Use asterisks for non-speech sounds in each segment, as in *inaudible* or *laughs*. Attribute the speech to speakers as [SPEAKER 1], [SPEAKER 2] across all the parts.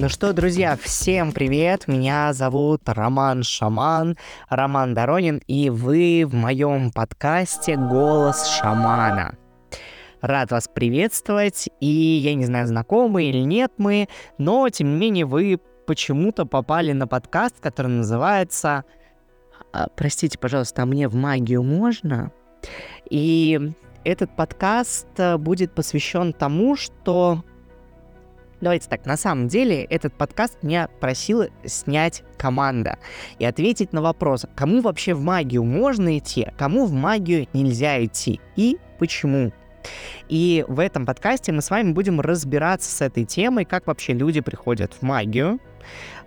[SPEAKER 1] Ну что, друзья, всем привет! Меня зовут Роман Шаман, Роман Доронин, и вы в моем подкасте «Голос шамана». Рад вас приветствовать, и я не знаю, знакомы или нет мы, но тем не менее вы почему-то попали на подкаст, который называется а, «Простите, пожалуйста, а мне в магию можно?» И этот подкаст э, будет посвящен тому, что Давайте так, на самом деле этот подкаст меня просила снять команда и ответить на вопрос, кому вообще в магию можно идти, а кому в магию нельзя идти и почему. И в этом подкасте мы с вами будем разбираться с этой темой, как вообще люди приходят в магию,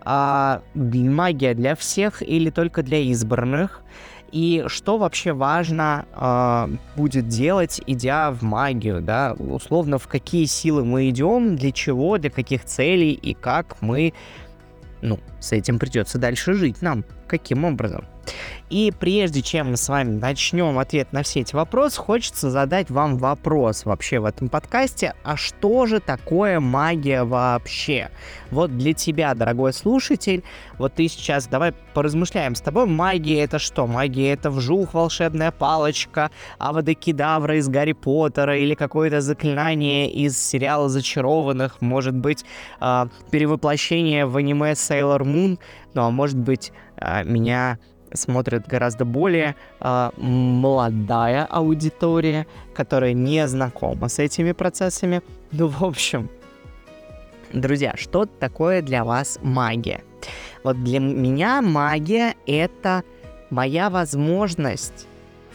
[SPEAKER 1] а, магия для всех или только для избранных, и что вообще важно э, будет делать, идя в магию, да, условно, в какие силы мы идем, для чего, для каких целей и как мы, ну, с этим придется дальше жить нам, каким образом. И прежде чем мы с вами начнем ответ на все эти вопросы, хочется задать вам вопрос вообще в этом подкасте. А что же такое магия вообще? Вот для тебя, дорогой слушатель, вот ты сейчас, давай поразмышляем с тобой. Магия это что? Магия это вжух, волшебная палочка, авадокедавра из Гарри Поттера или какое-то заклинание из сериала «Зачарованных», может быть, э, перевоплощение в аниме Sailor Moon, ну а может быть, э, меня смотрит гораздо более э, молодая аудитория, которая не знакома с этими процессами. Ну, в общем, друзья, что такое для вас магия? Вот для меня магия — это моя возможность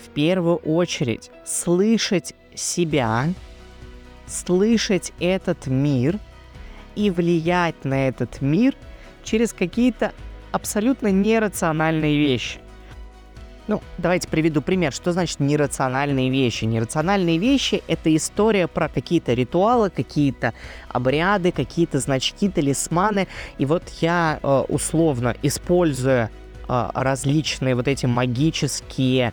[SPEAKER 1] в первую очередь слышать себя, слышать этот мир и влиять на этот мир через какие-то абсолютно нерациональные вещи. Ну, давайте приведу пример. Что значит нерациональные вещи? Нерациональные вещи — это история про какие-то ритуалы, какие-то обряды, какие-то значки, талисманы. И вот я э, условно, используя э, различные вот эти магические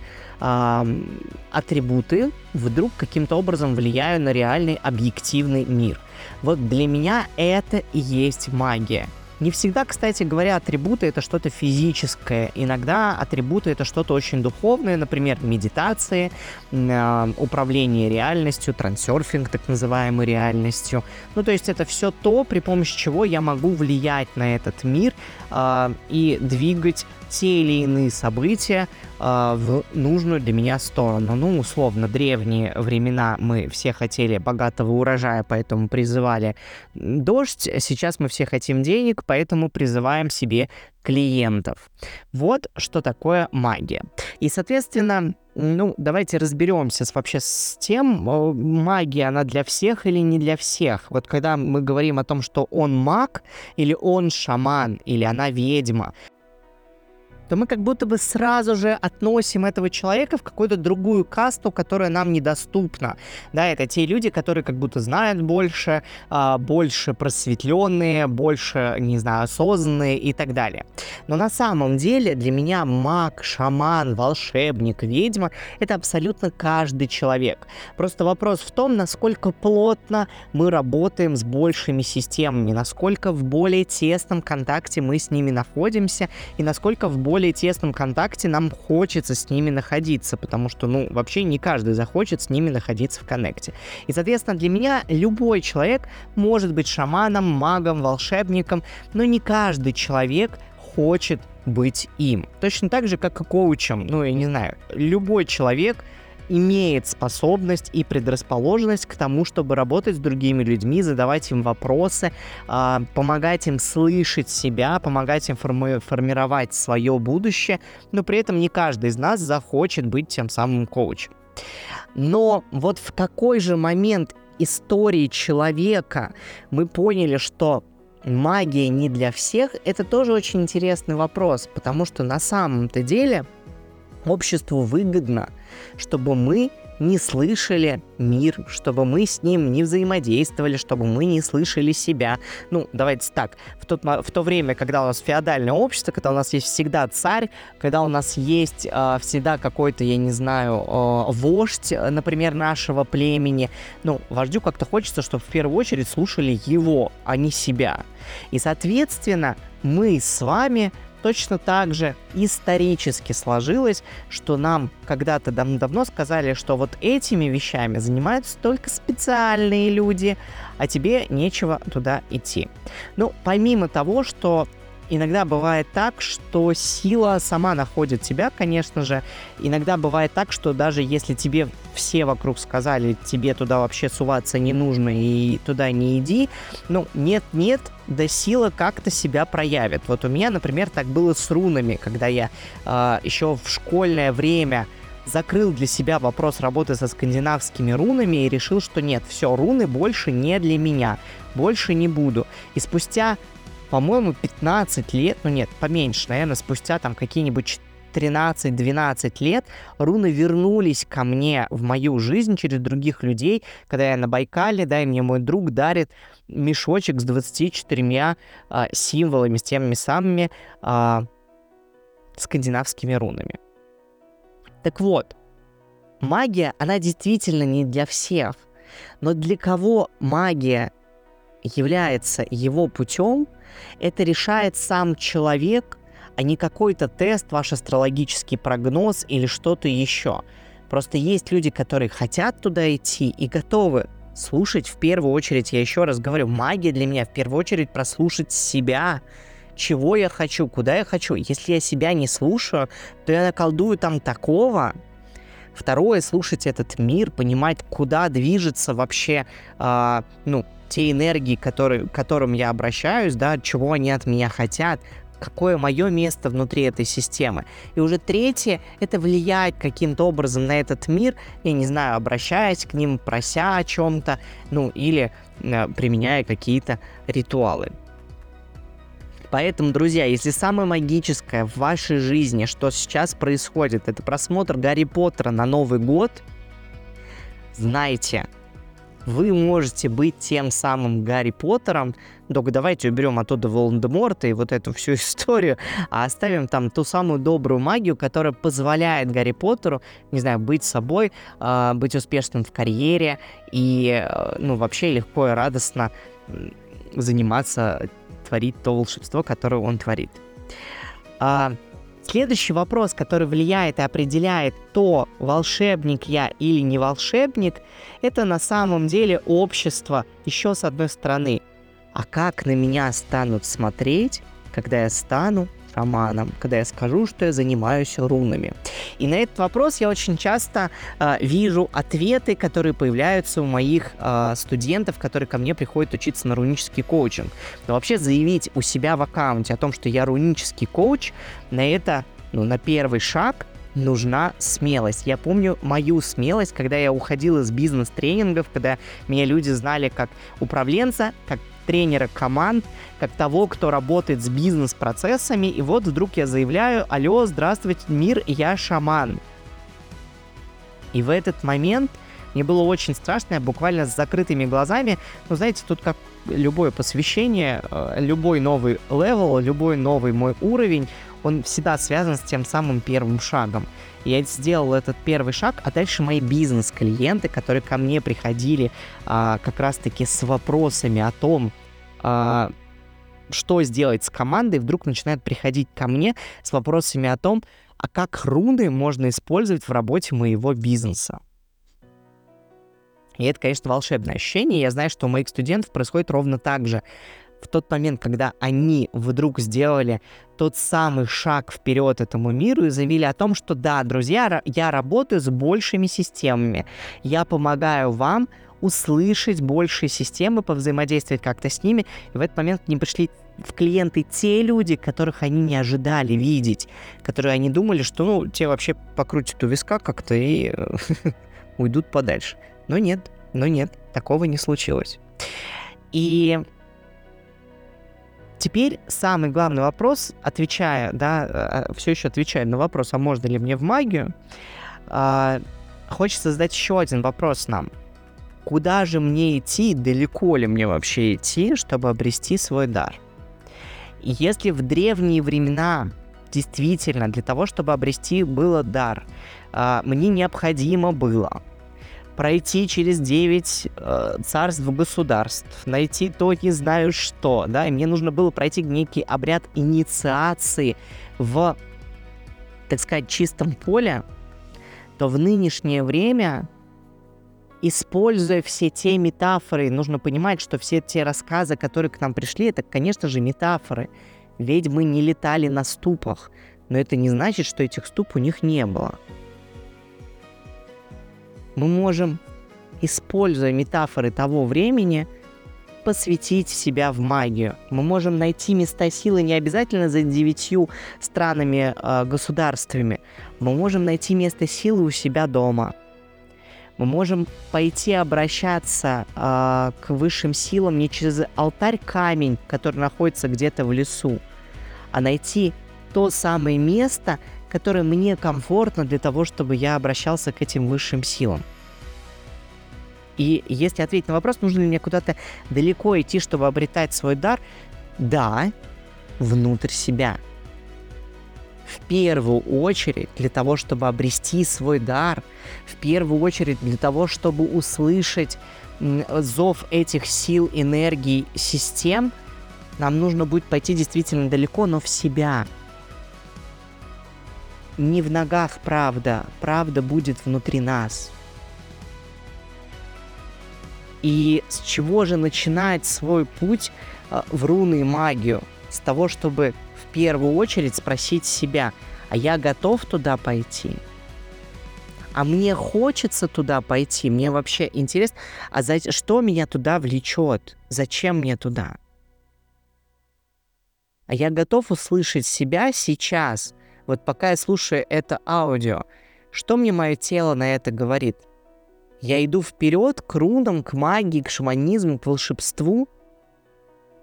[SPEAKER 1] атрибуты, вдруг каким-то образом влияю на реальный объективный мир. Вот для меня это и есть магия. Не всегда, кстати говоря, атрибуты это что-то физическое. Иногда атрибуты это что-то очень духовное, например, медитации, э, управление реальностью, трансерфинг, так называемой реальностью. Ну, то есть это все то, при помощи чего я могу влиять на этот мир э, и двигать те или иные события э, в нужную для меня сторону. Ну, условно, древние времена мы все хотели богатого урожая, поэтому призывали дождь. Сейчас мы все хотим денег, поэтому призываем себе клиентов. Вот что такое магия. И, соответственно, ну, давайте разберемся с, вообще с тем, магия, она для всех или не для всех. Вот когда мы говорим о том, что он маг, или он шаман, или она ведьма, то мы как будто бы сразу же относим этого человека в какую-то другую касту, которая нам недоступна. Да, это те люди, которые как будто знают больше, а, больше просветленные, больше, не знаю, осознанные и так далее. Но на самом деле для меня маг, шаман, волшебник, ведьма — это абсолютно каждый человек. Просто вопрос в том, насколько плотно мы работаем с большими системами, насколько в более тесном контакте мы с ними находимся и насколько в более более тесном контакте нам хочется с ними находиться, потому что, ну, вообще не каждый захочет с ними находиться в коннекте. И, соответственно, для меня любой человек может быть шаманом, магом, волшебником, но не каждый человек хочет быть им. Точно так же, как и коучем. Ну, я не знаю, любой человек имеет способность и предрасположенность к тому, чтобы работать с другими людьми, задавать им вопросы, э, помогать им слышать себя, помогать им форми- формировать свое будущее, но при этом не каждый из нас захочет быть тем самым коучем. Но вот в какой же момент истории человека мы поняли, что магия не для всех, это тоже очень интересный вопрос, потому что на самом-то деле обществу выгодно, чтобы мы не слышали мир, чтобы мы с ним не взаимодействовали, чтобы мы не слышали себя. Ну, давайте так, в, тот, в то время, когда у нас феодальное общество, когда у нас есть всегда царь, когда у нас есть э, всегда какой-то, я не знаю, э, вождь, например, нашего племени, ну, вождю как-то хочется, чтобы в первую очередь слушали его, а не себя. И, соответственно, мы с вами точно так же исторически сложилось, что нам когда-то дав- давно сказали, что вот этими вещами занимаются только специальные люди, а тебе нечего туда идти. Ну, помимо того, что иногда бывает так, что сила сама находит тебя, конечно же. Иногда бывает так, что даже если тебе все вокруг сказали, тебе туда вообще суваться не нужно и туда не иди, ну, нет-нет, да сила как-то себя проявит. Вот у меня, например, так было с рунами, когда я э, еще в школьное время закрыл для себя вопрос работы со скандинавскими рунами и решил, что нет, все, руны больше не для меня, больше не буду. И спустя по-моему, 15 лет, ну нет, поменьше, наверное, спустя там какие-нибудь 13-12 лет руны вернулись ко мне в мою жизнь через других людей, когда я на Байкале, да, и мне мой друг дарит мешочек с 24 а, символами, с теми самыми а, скандинавскими рунами. Так вот, магия, она действительно не для всех. Но для кого магия является его путем, это решает сам человек, а не какой-то тест, ваш астрологический прогноз или что-то еще. Просто есть люди, которые хотят туда идти и готовы слушать в первую очередь, я еще раз говорю, магия для меня в первую очередь прослушать себя, чего я хочу, куда я хочу. Если я себя не слушаю, то я наколдую там такого. Второе, слушать этот мир, понимать, куда движется вообще, э, ну, те энергии, которые, к которым я обращаюсь, да, чего они от меня хотят, какое мое место внутри этой системы. И уже третье — это влиять каким-то образом на этот мир, я не знаю, обращаясь к ним, прося о чем-то, ну, или э, применяя какие-то ритуалы. Поэтому, друзья, если самое магическое в вашей жизни, что сейчас происходит, это просмотр Гарри Поттера на Новый год, знайте, вы можете быть тем самым Гарри Поттером, только давайте уберем оттуда Волан-де-Морта и вот эту всю *laughs* историю, а оставим там ту самую добрую магию, которая позволяет Гарри Поттеру, не знаю, быть собой, э, быть успешным в карьере и, э, ну, вообще легко и радостно заниматься, творить то волшебство, которое он творит. А, Следующий вопрос, который влияет и определяет то, волшебник я или не волшебник, это на самом деле общество еще с одной стороны. А как на меня станут смотреть, когда я стану романом, когда я скажу, что я занимаюсь рунами. И на этот вопрос я очень часто э, вижу ответы, которые появляются у моих э, студентов, которые ко мне приходят учиться на рунический коучинг. Но вообще заявить у себя в аккаунте о том, что я рунический коуч, на это, ну, на первый шаг нужна смелость. Я помню мою смелость, когда я уходил из бизнес-тренингов, когда меня люди знали как управленца, как тренера команд, как того, кто работает с бизнес-процессами, и вот вдруг я заявляю, алло, здравствуйте, мир, я шаман. И в этот момент мне было очень страшно, я буквально с закрытыми глазами, ну, знаете, тут как любое посвящение, э, любой новый level, любой новый мой уровень, он всегда связан с тем самым первым шагом. Я сделал этот первый шаг, а дальше мои бизнес-клиенты, которые ко мне приходили а, как раз-таки с вопросами о том, а, что сделать с командой, вдруг начинают приходить ко мне с вопросами о том, а как руны можно использовать в работе моего бизнеса. И это, конечно, волшебное ощущение. Я знаю, что у моих студентов происходит ровно так же в тот момент, когда они вдруг сделали тот самый шаг вперед этому миру и заявили о том, что да, друзья, я работаю с большими системами, я помогаю вам услышать большие системы, повзаимодействовать как-то с ними, и в этот момент к ним пришли в клиенты те люди, которых они не ожидали видеть, которые они думали, что, ну, те вообще покрутят у виска как-то и *laughs* уйдут подальше. Но нет, но нет, такого не случилось. И Теперь самый главный вопрос, отвечая, да, э, все еще отвечая на вопрос, а можно ли мне в магию, а, хочется задать еще один вопрос нам. Куда же мне идти, далеко ли мне вообще идти, чтобы обрести свой дар? Если в древние времена действительно для того, чтобы обрести было дар, а, мне необходимо было пройти через 9 э, царств государств, найти то не знаю что, да, и мне нужно было пройти некий обряд инициации в, так сказать, чистом поле, то в нынешнее время, используя все те метафоры, нужно понимать, что все те рассказы, которые к нам пришли, это, конечно же, метафоры. Ведьмы не летали на ступах, но это не значит, что этих ступ у них не было мы можем, используя метафоры того времени, посвятить себя в магию. Мы можем найти места силы не обязательно за девятью странами, э, государствами. Мы можем найти место силы у себя дома. Мы можем пойти обращаться э, к высшим силам не через алтарь камень, который находится где-то в лесу, а найти то самое место, которое мне комфортно для того, чтобы я обращался к этим высшим силам. И если ответить на вопрос, нужно ли мне куда-то далеко идти, чтобы обретать свой дар, да, внутрь себя. В первую очередь для того, чтобы обрести свой дар, в первую очередь для того, чтобы услышать зов этих сил, энергий, систем, нам нужно будет пойти действительно далеко, но в себя – не в ногах правда, правда будет внутри нас. И с чего же начинать свой путь а, в руны и магию? С того, чтобы в первую очередь спросить себя, а я готов туда пойти? А мне хочется туда пойти? Мне вообще интересно, а за... что меня туда влечет? Зачем мне туда? А я готов услышать себя сейчас – вот пока я слушаю это аудио, что мне мое тело на это говорит? Я иду вперед к рунам, к магии, к шаманизму, к волшебству?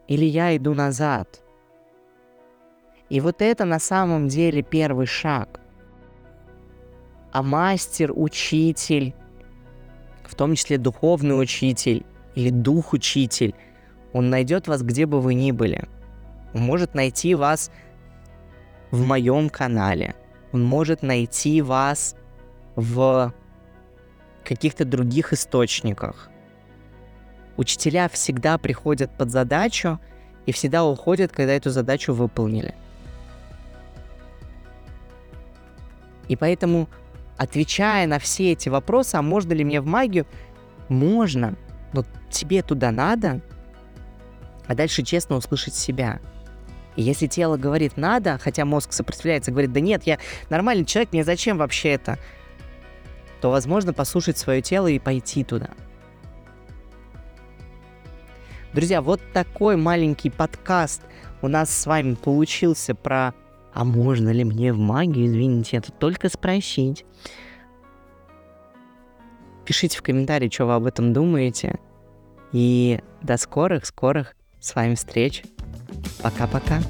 [SPEAKER 1] Или я иду назад? И вот это на самом деле первый шаг. А мастер, учитель, в том числе духовный учитель или дух-учитель, он найдет вас, где бы вы ни были. Он может найти вас в моем канале. Он может найти вас в каких-то других источниках. Учителя всегда приходят под задачу и всегда уходят, когда эту задачу выполнили. И поэтому, отвечая на все эти вопросы, а можно ли мне в магию, можно, но тебе туда надо, а дальше честно услышать себя – если тело говорит «надо», хотя мозг сопротивляется, говорит «да нет, я нормальный человек, мне зачем вообще это?», то возможно послушать свое тело и пойти туда. Друзья, вот такой маленький подкаст у нас с вами получился про «А можно ли мне в магию?» Извините, это только спросить. Пишите в комментарии, что вы об этом думаете. И до скорых-скорых с вами встреч. Пока-пока.